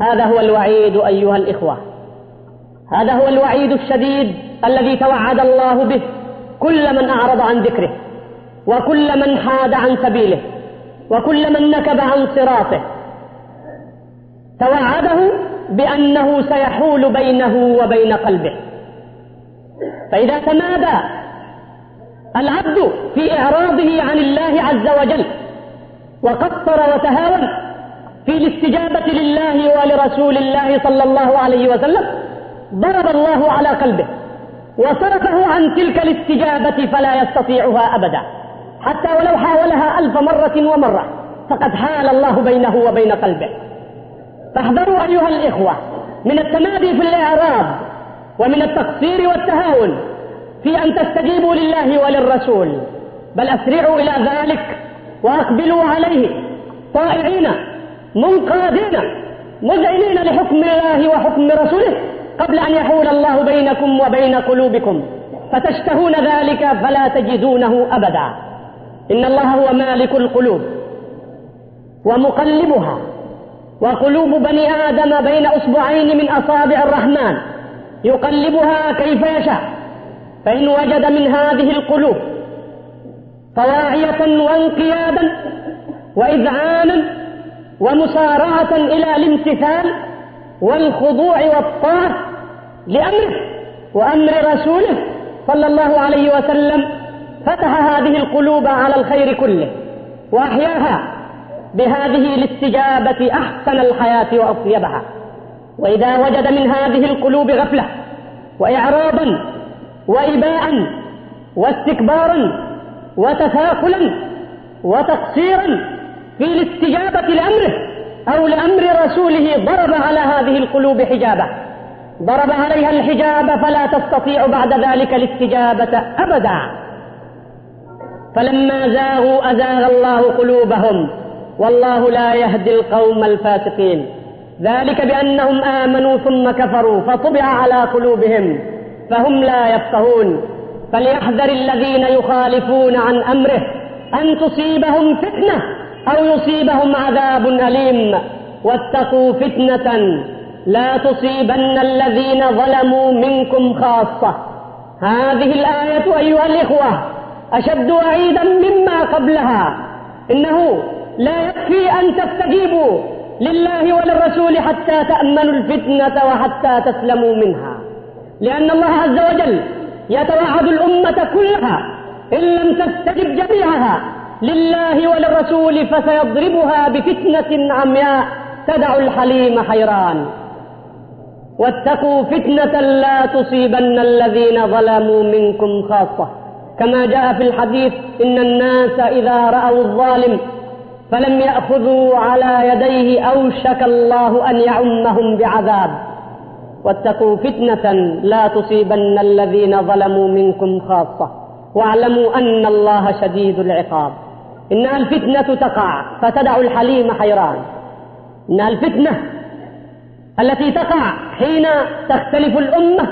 Speaker 2: هذا هو الوعيد أيها الإخوة. هذا هو الوعيد الشديد الذي توعد الله به. كل من أعرض عن ذكره وكل من حاد عن سبيله وكل من نكب عن صراطه. توعده بأنه سيحول بينه وبين قلبه. فإذا تمادى العبد في إعراضه عن الله عز وجل وقصر وتهاون في الاستجابة لله ولرسول الله صلى الله عليه وسلم ضرب الله على قلبه. وصرفه عن تلك الاستجابة فلا يستطيعها أبدا. حتى ولو حاولها ألف مرة ومرة فقد حال الله بينه وبين قلبه. فاحذروا أيها الإخوة من التمادي في الإعراض ومن التقصير والتهاون في أن تستجيبوا لله وللرسول. بل أسرعوا إلى ذلك وأقبلوا عليه. طائعين منقادين مذعنين لحكم الله وحكم رسوله. قبل أن يحول الله بينكم وبين قلوبكم. فتشتهون ذلك فلا تجدونه أبدا. إن الله هو مالك القلوب. ومقلبها. وقلوب بني آدم بين أصبعين من أصابع الرحمن. يقلبها كيف يشاء. فإن وجد من هذه القلوب طواعية وانقيادا وإذعانا ومسارعة إلى الامتثال والخضوع والطاعة لأمره وأمر رسوله صلى الله عليه وسلم فتح هذه القلوب على الخير كله وأحياها بهذه الاستجابة أحسن الحياة وأطيبها. وإذا وجد من هذه القلوب غفلة وإعراضا وإباء واستكبارا وتثاقلا وتقصيرا في الاستجابة لأمره أو لأمر رسوله ضرب على هذه القلوب حجابة. ضرب عليها الحجاب فلا تستطيع بعد ذلك الاستجابة أبدا. فلما زاغوا أزاغ الله قلوبهم. والله لا يهدي القوم الفاسقين. ذلك بأنهم آمنوا ثم كفروا فطبع على قلوبهم. فهم لا يفقهون. فليحذر الذين يخالفون عن أمره أن تصيبهم فتنة. أو يصيبهم عذاب أليم. واتقوا فتنة لا تصيبن الذين ظلموا منكم خاصة. هذه الآية أيها الإخوة أشد وعيدا مما قبلها. إنه لا يكفي أن تستجيبوا لله وللرسول حتى تأمنوا الفتنة وحتى تسلموا منها. لأن الله عز وجل يتوعد الأمة كلها إن لم تستجب جميعها. لله وللرسول فسيضربها بفتنة عمياء. تدع الحليم حيران. واتقوا فتنة لا تصيبن الذين ظلموا منكم خاصة. كما جاء في الحديث إن الناس إذا رأوا الظالم فلم يأخذوا على يديه أوشك الله أن يعمهم بعذاب. واتقوا فتنة لا تصيبن الذين ظلموا منكم خاصة. واعلموا أن الله شديد العقاب. إنها الفتنة تقع فتدع الحليم حيران. إنها الفتنة التي تقع حين تختلف الأمة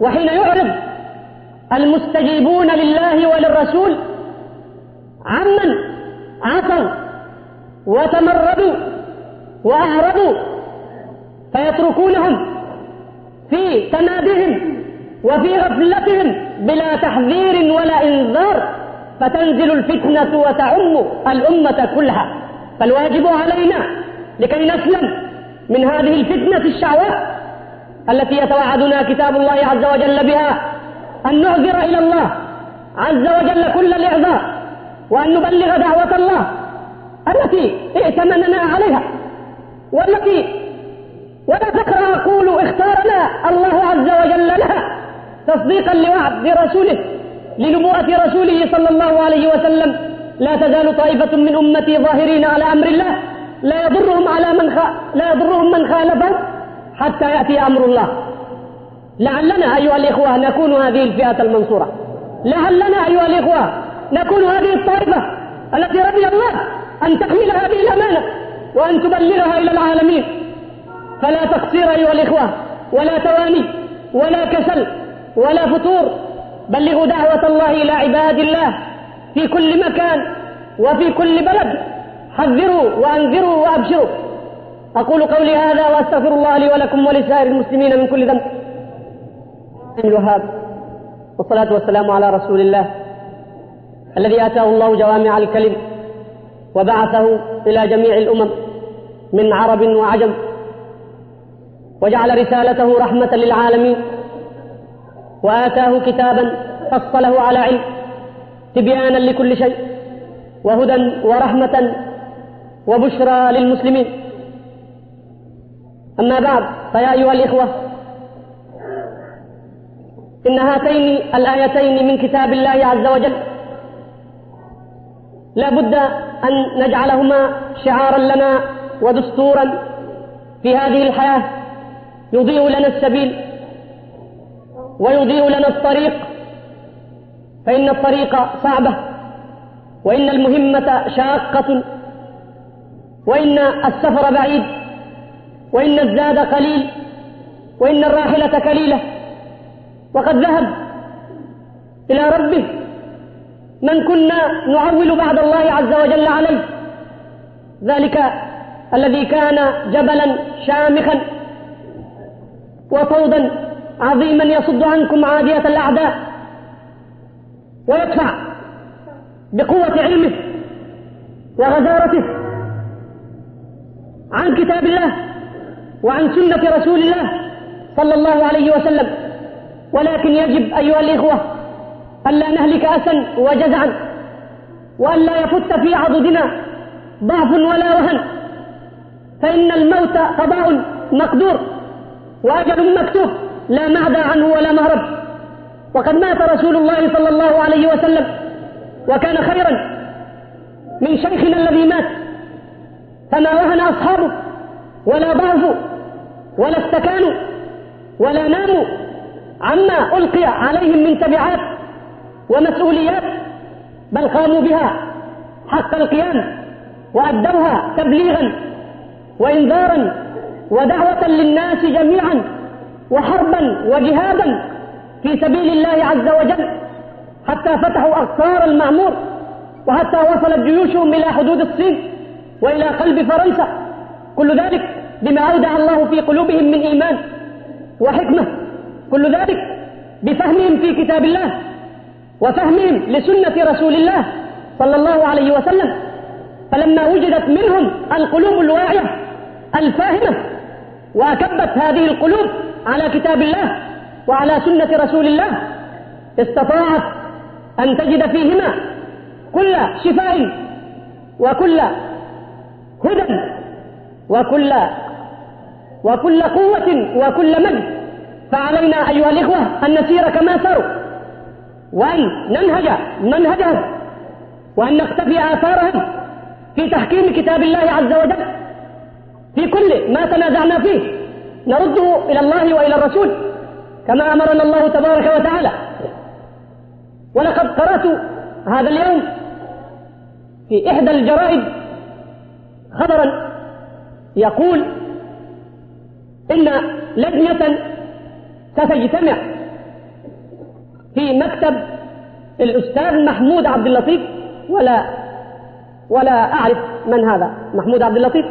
Speaker 2: وحين يعرض المستجيبون لله وللرسول عمن عصوا وتمردوا وأعرضوا فيتركونهم في تمادهم وفي غفلتهم بلا تحذير ولا إنذار. فتنزل الفتنة وتعم الأمة كلها. فالواجب علينا لكي نسلم من هذه الفتنة الشعواء التي يتوعدنا كتاب الله عز وجل بها أن نعذر إلى الله عز وجل كل الإعذار وأن نبلغ دعوة الله التي ائتمننا عليها والتي ولا فكر أقول اختارنا الله عز وجل لها تصديقا لوعد رسوله. لنبوءة رسوله صلى الله عليه وسلم. لا تزال طائفة من أمتي ظاهرين على أمر الله. لا يضرهم على من خ... لا يضرهم من خالفهم حتى يأتي أمر الله. لعلنا أيها الإخوة نكون هذه الفئة المنصورة. لعلنا أيها الإخوة نكون هذه الطائفة التي رضي الله أن تحمل هذه الأمانة وأن تبلغها إلى العالمين. فلا تقصير أيها الإخوة ولا تواني ولا كسل ولا فتور بلغوا دعوة الله إلى عباد الله في كل مكان وفي كل بلد. حذروا وأنذروا وأبشروا. أقول قولي هذا وأستغفر الله لي ولكم ولسائر المسلمين من كل ذنب. الوهاب. والصلاة والسلام على رسول الله الذي آتاه الله جوامع الكلم وبعثه إلى جميع الأمم من عرب وعجم وجعل رسالته رحمة للعالمين. وآتاه كتابا فصله على علم تبيانا لكل شيء وهدى ورحمة وبشرى للمسلمين. أما بعد فيا أيها الإخوة إن هاتين الآيتين من كتاب الله عز وجل لا بد أن نجعلهما شعارا لنا ودستورا في هذه الحياة يضيء لنا السبيل ويضيء لنا الطريق. فإن الطريق صعبة وإن المهمة شاقة وإن السفر بعيد وإن الزاد قليل وإن الراحلة كليلة. وقد ذهب إلى ربه من كنا نعول بعد الله عز وجل عليه. ذلك الذي كان جبلا شامخا وطودا عظيما يصد عنكم عادية الأعداء. ويدفع بقوة علمه وغزارته عن كتاب الله وعن سنة رسول الله صلى الله عليه وسلم. ولكن يجب أيها الإخوة ألا نهلك أسا وجزعا وألا يفت في عضدنا ضعف ولا وهن. فإن الموت قضاء مقدور وأجل مكتوب. لا معدى عنه ولا مهرب. وقد مات رسول الله صلى الله عليه وسلم وكان خيرا من شيخنا الذي مات. فما وهن أصحابه ولا ضعفوا ولا استكانوا ولا ناموا عما ألقي عليهم من تبعات ومسؤوليات بل قاموا بها حق القيام وأدوها تبليغا وإنذارا ودعوة للناس جميعا وحربا وجهادا في سبيل الله عز وجل حتى فتحوا أقطار المعمور وحتى وصلت جيوشهم إلى حدود الصين وإلى قلب فرنسا. كل ذلك بما أودع الله في قلوبهم من إيمان وحكمة. كل ذلك بفهمهم في كتاب الله وفهمهم لسنة رسول الله صلى الله عليه وسلم. فلما وجدت منهم القلوب الواعية الفاهمة وأكبت هذه القلوب على كتاب الله وعلى سنة رسول الله استطاعت أن تجد فيهما كل شفاء وكل هدى وكل وكل قوة وكل مجد فعلينا أيها الإخوة أن نسير كما ساروا وأن ننهج منهجهم وأن نقتفي آثارهم في تحكيم كتاب الله عز وجل في كل ما تنازعنا فيه. نرده إلى الله وإلى الرسول كما أمرنا الله تبارك وتعالى. ولقد قرأت هذا اليوم في إحدى الجرائد خبرا يقول إن لجنة ستجتمع في مكتب الأستاذ محمود عبد اللطيف ولا ولا أعرف من هذا محمود عبد اللطيف.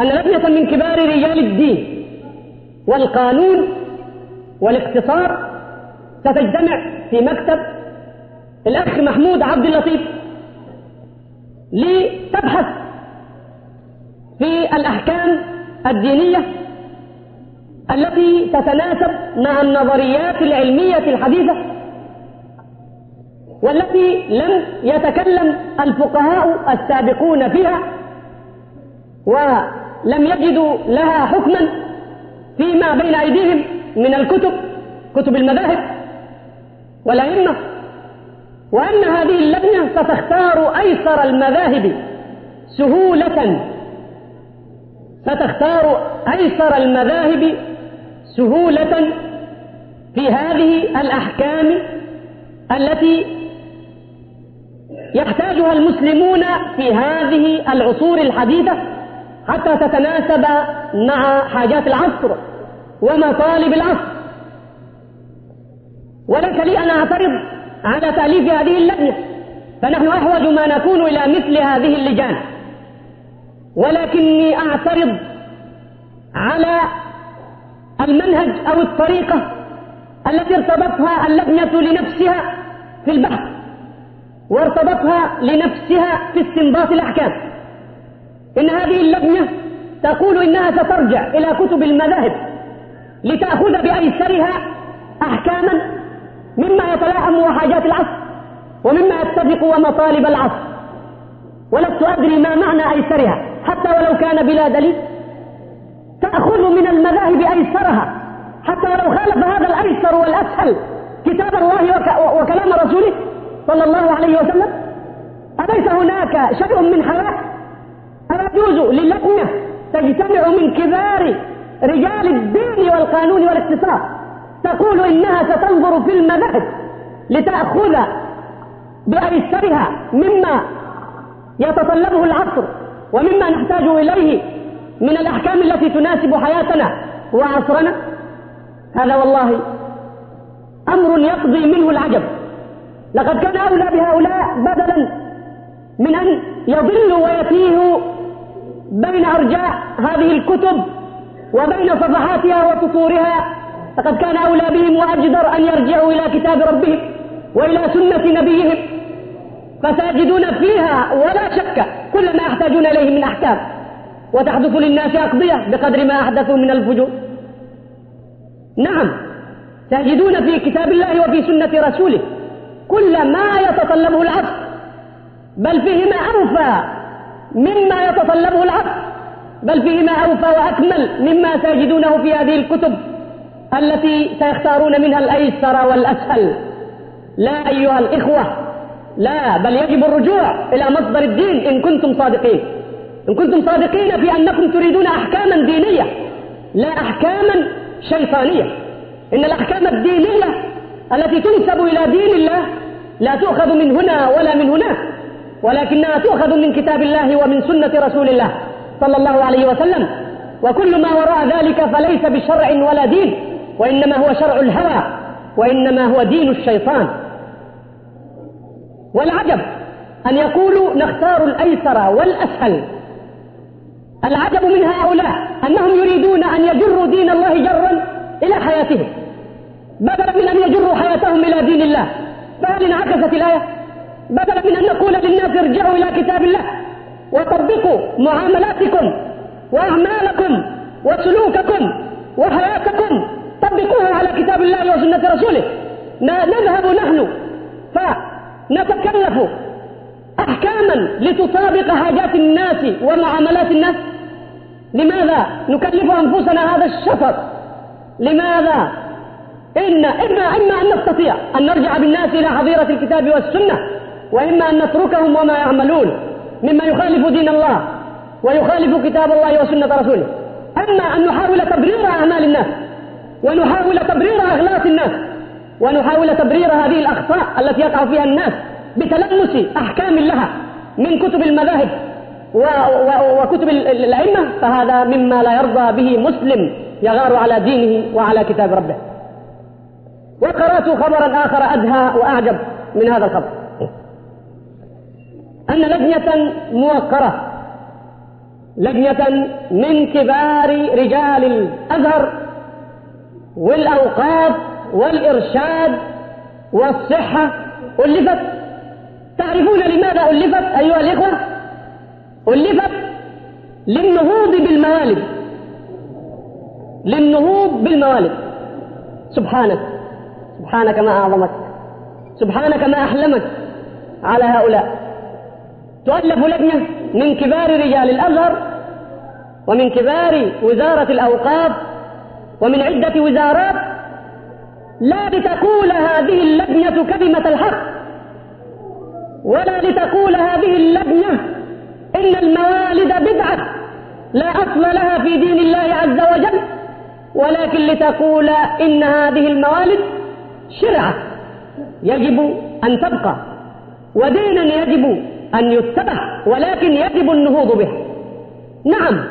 Speaker 2: أن لجنة من كبار رجال الدين والقانون والاقتصاد ستجتمع في مكتب الأخ محمود عبد اللطيف لتبحث في الأحكام الدينية التي تتناسب مع النظريات العلمية الحديثة والتي لم يتكلم الفقهاء السابقون فيها ولم يجدوا لها حكما فيما بين أيديهم من الكتب كتب المذاهب والأئمة وأن هذه اللجنة ستختار أيسر المذاهب سهولة ستختار أيسر المذاهب سهولة في هذه الأحكام التي يحتاجها المسلمون في هذه العصور الحديثة حتى تتناسب مع حاجات العصر. ومطالب العصر. وليس لي أن أعترض على تأليف هذه اللجنة فنحن أحوج ما نكون إلى مثل هذه اللجان. ولكني أعترض على المنهج أو الطريقة التي ارتبطها اللجنة لنفسها في البحث وارتبطها لنفسها في استنباط الأحكام. إن هذه اللجنة تقول إنها سترجع إلى كتب المذاهب لتأخذ بأيسرها أحكاما مما يتلائم وحاجات العصر ومما يتفق ومطالب العصر. ولست أدري ما معنى أيسرها حتى ولو كان بلا دليل تأخذ من المذاهب أيسرها حتى ولو خالف هذا الأيسر والأسهل كتاب الله وك وكلام رسوله صلى الله عليه وسلم أليس هناك شيء من حياة أيجوز للجنة تجتمع من كبار رجال الدين والقانون والاقتصاد تقول إنها ستنظر في المذاهب لتأخذ بأيسرها مما يتطلبه العصر ومما نحتاج إليه من الأحكام التي تناسب حياتنا وعصرنا. هذا والله أمر يقضي منه العجب. لقد كان أولى بهؤلاء بدلا من أن يضلوا ويتيهوا بين أرجاء هذه الكتب وبين صفحاتها وسطورها لقد كان أولى بهم وأجدر أن يرجعوا إلى كتاب ربهم وإلى سنة نبيهم. فساجدون فيها ولا شك كل ما يحتاجون إليه من أحكام. وتحدث للناس أقضية بقدر ما أحدثوا من الفجور. نعم ساجدون في كتاب الله وفي سنة رسوله. كل ما يتطلبه العصر بل فيهما أوفى مما يتطلبه العصر بل فيهما أوفى وأكمل مما ساجدونه في هذه الكتب التي سيختارون منها الأيسر والأسهل. لا أيها الإخوة لا بل يجب الرجوع إلى مصدر الدين إن كنتم صادقين. إن كنتم صادقين في أنكم تريدون أحكاما دينية لا أحكاما شيطانية. إن الأحكام الدينية التي تنسب إلى دين الله لا تؤخذ من هنا ولا من هناك ولكنها تؤخذ من كتاب الله ومن سنة رسول الله. صلى الله عليه وسلم. وكل ما وراء ذلك فليس بشرع ولا دين وإنما هو شرع الهوى وإنما هو دين الشيطان. والعجب أن يقولوا نختار الأيسر والأسهل. العجب من هؤلاء أنهم يريدون أن يجروا دين الله جرا إلى حياتهم. بدلا من أن يجروا حياتهم إلى دين الله؟ فهل انعكست الآية؟ بدلا من أن نقول للناس ارجعوا إلى كتاب الله؟ وطبقوا معاملاتكم وأعمالكم وسلوككم وحياتكم. طبقوها على كتاب الله وسنة رسوله. نذهب نحن فنتكلف أحكاما لتطابق حاجات الناس ومعاملات الناس. لماذا نكلف أنفسنا هذا الشفر لماذا؟ إن إما إما أن نستطيع أن نرجع بالناس إلى حظيرة الكتاب والسنة وإما أن نتركهم وما يعملون. مما يخالف دين الله ويخالف كتاب الله وسنة رسوله. أما أن نحاول تبرير أعمال الناس ونحاول تبرير أغلاط الناس ونحاول تبرير هذه الأخطاء التي يقع فيها الناس بتلمس أحكام لها من كتب المذاهب وكتب الأئمة فهذا مما لا يرضى به مسلم يغار على دينه وعلى كتاب ربه. وقرأت خبرا آخر أدهى وأعجب من هذا الخبر. أن لجنة موقرة لجنة من كبار رجال الأزهر والأوقاف والإرشاد والصحة ألفت. تعرفون لماذا ألفت أيها الإخوة؟ ألفت للنهوض بالموالد للنهوض بالموالد. سبحانك سبحانك ما أعظمك سبحانك ما أحلمك على هؤلاء. تؤلف لجنة من كبار رجال الأزهر ومن كبار وزارة الأوقاف ومن عدة وزارات لا لتقول هذه اللجنة كلمة الحق ولا لتقول هذه اللجنة إن الموالد بدعة لا أصل لها في دين الله عز وجل ولكن لتقول إن هذه الموالد شرعة يجب أن تبقى ودينا يجب أن يتبع ولكن يجب النهوض به نعم.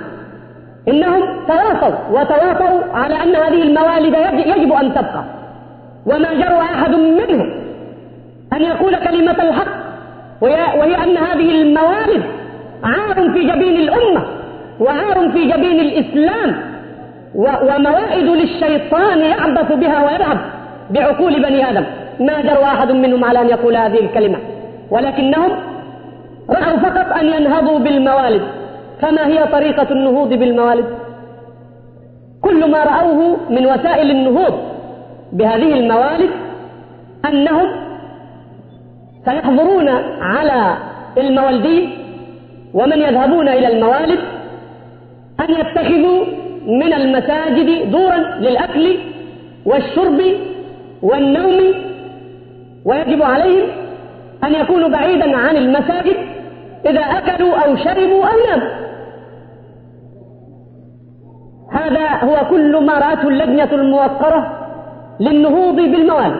Speaker 2: إنهم تواصوا وتواصوا على أن هذه الموالد يجب أن تبقى. وما جرى أحد منهم أن يقول كلمة الحق وهي أن هذه الموالد عار في جبين الأمة وعار في جبين الإسلام وموائد للشيطان يعبث بها ويلعب بعقول بني آدم. ما جرى أحد منهم على أن يقول هذه الكلمة. ولكنهم رأوا فقط أن ينهضوا بالموالد فما هي طريقة النهوض بالموالد. كل ما رأوه من وسائل النهوض بهذه الموالد أنهم سيحضرون على الموالدين ومن يذهبون إلى الموالد أن يتخذوا من المساجد دورا للأكل والشرب والنوم ويجب عليهم أن يكونوا بعيدا عن المساجد إذا أكلوا أو شربوا أو ناموا. هذا هو كل ما رأته اللجنة الموقرة للنهوض بالموالد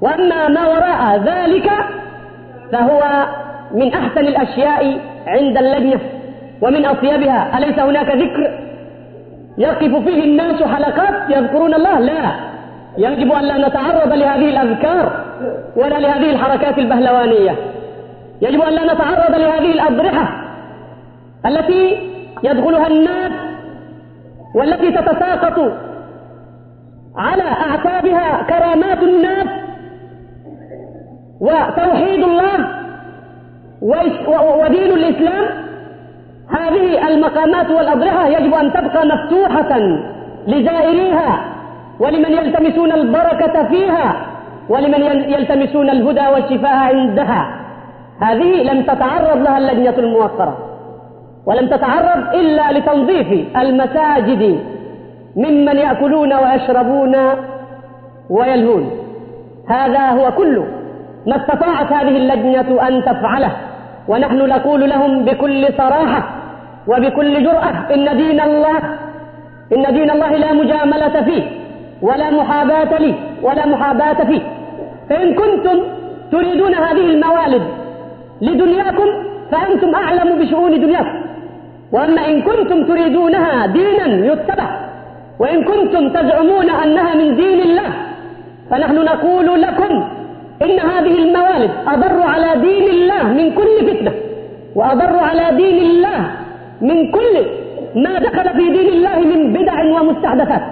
Speaker 2: وأما ما وراء ذلك فهو من أحسن الأشياء عند اللجنة ومن أطيبها. أليس هناك ذكر يقف فيه الناس حلقات يذكرون الله؟ لا. يجب أن لا نتعرض لهذه الأذكار ولا لهذه الحركات البهلوانية. يجب أن لا نتعرض لهذه الأضرحة التي يدخلها الناس والتي تتساقط على أعتابها كرامات الناس وتوحيد الله ودين الإسلام. هذه المقامات والأضرحة يجب أن تبقى مفتوحة لزائريها ولمن يلتمسون البركة فيها ولمن يلتمسون الهدى والشفاء عندها. هذه لم تتعرض لها اللجنة الموقرة ولم تتعرض إلا لتنظيف المساجد ممن يأكلون ويشربون ويلهون. هذا هو كل ما استطاعت هذه اللجنة أن تفعله ونحن نقول لهم بكل صراحة وبكل جرأة إن دين الله إن دين الله لا مجاملة فيه ولا محاباة لي ولا محاباة فيه. فإن كنتم تريدون هذه الموالد لدنياكم فأنتم أعلم بشؤون دنياكم. وأما إن كنتم تريدونها دينا يتبع وإن كنتم تزعمون أنها من دين الله فنحن نقول لكم إن هذه الموالد أضر على دين الله من كل فتنة وأضر على دين الله من كل ما دخل في دين الله من بدع ومستحدثات.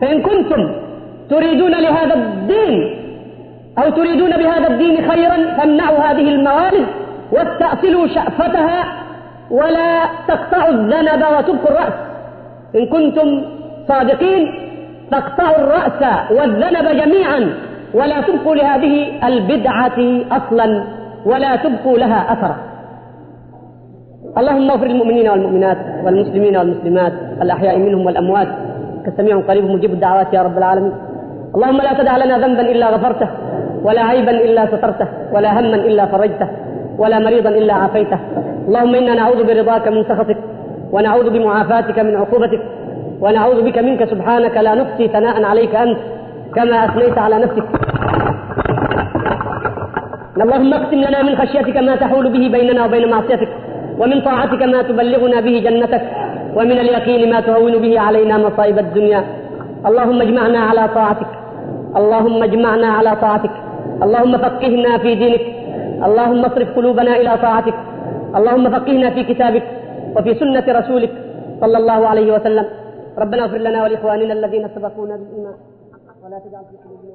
Speaker 2: فإن كنتم تريدون لهذا الدين أو تريدون بهذا الدين خيرا فامنعوا هذه الموالد واستأصلوا شأفتها ولا تقطعوا الذنب وتبقوا الرأس. إن كنتم صادقين فاقطعوا الرأس والذنب جميعا ولا تبقوا لهذه البدعة أصلا ولا تبقوا لها أثرا. اللهم اغفر للمؤمنين والمؤمنات والمسلمين والمسلمات الأحياء منهم والأموات كالسميع قريب مجيب الدعوات يا رب العالمين. اللهم لا تدع لنا ذنبا إلا غفرته. ولا عيبا إلا سترته ولا هما إلا فرجته ولا مريضا إلا عافيته. اللهم إنا نعوذ برضاك من سخطك ونعوذ بمعافاتك من عقوبتك ونعوذ بك منك سبحانك لا نحصي ثناء عليك أنت كما أثنيت على نفسك. اللهم اقسم لنا من خشيتك ما تحول به بيننا وبين معصيتك ومن طاعتك ما تبلغنا به جنتك ومن اليقين ما تهون به علينا مصائب الدنيا. اللهم اجمعنا على طاعتك اللهم اجمعنا على طاعتك. اللهم فقهنا في دينك. اللهم اصرف قلوبنا إلى طاعتك. اللهم فقهنا في كتابك وفي سنة رسولك صلى الله عليه وسلم. ربنا اغفر لنا ولإخواننا الذين سبقونا بالإيمان. ولا تجعل في قلوبنا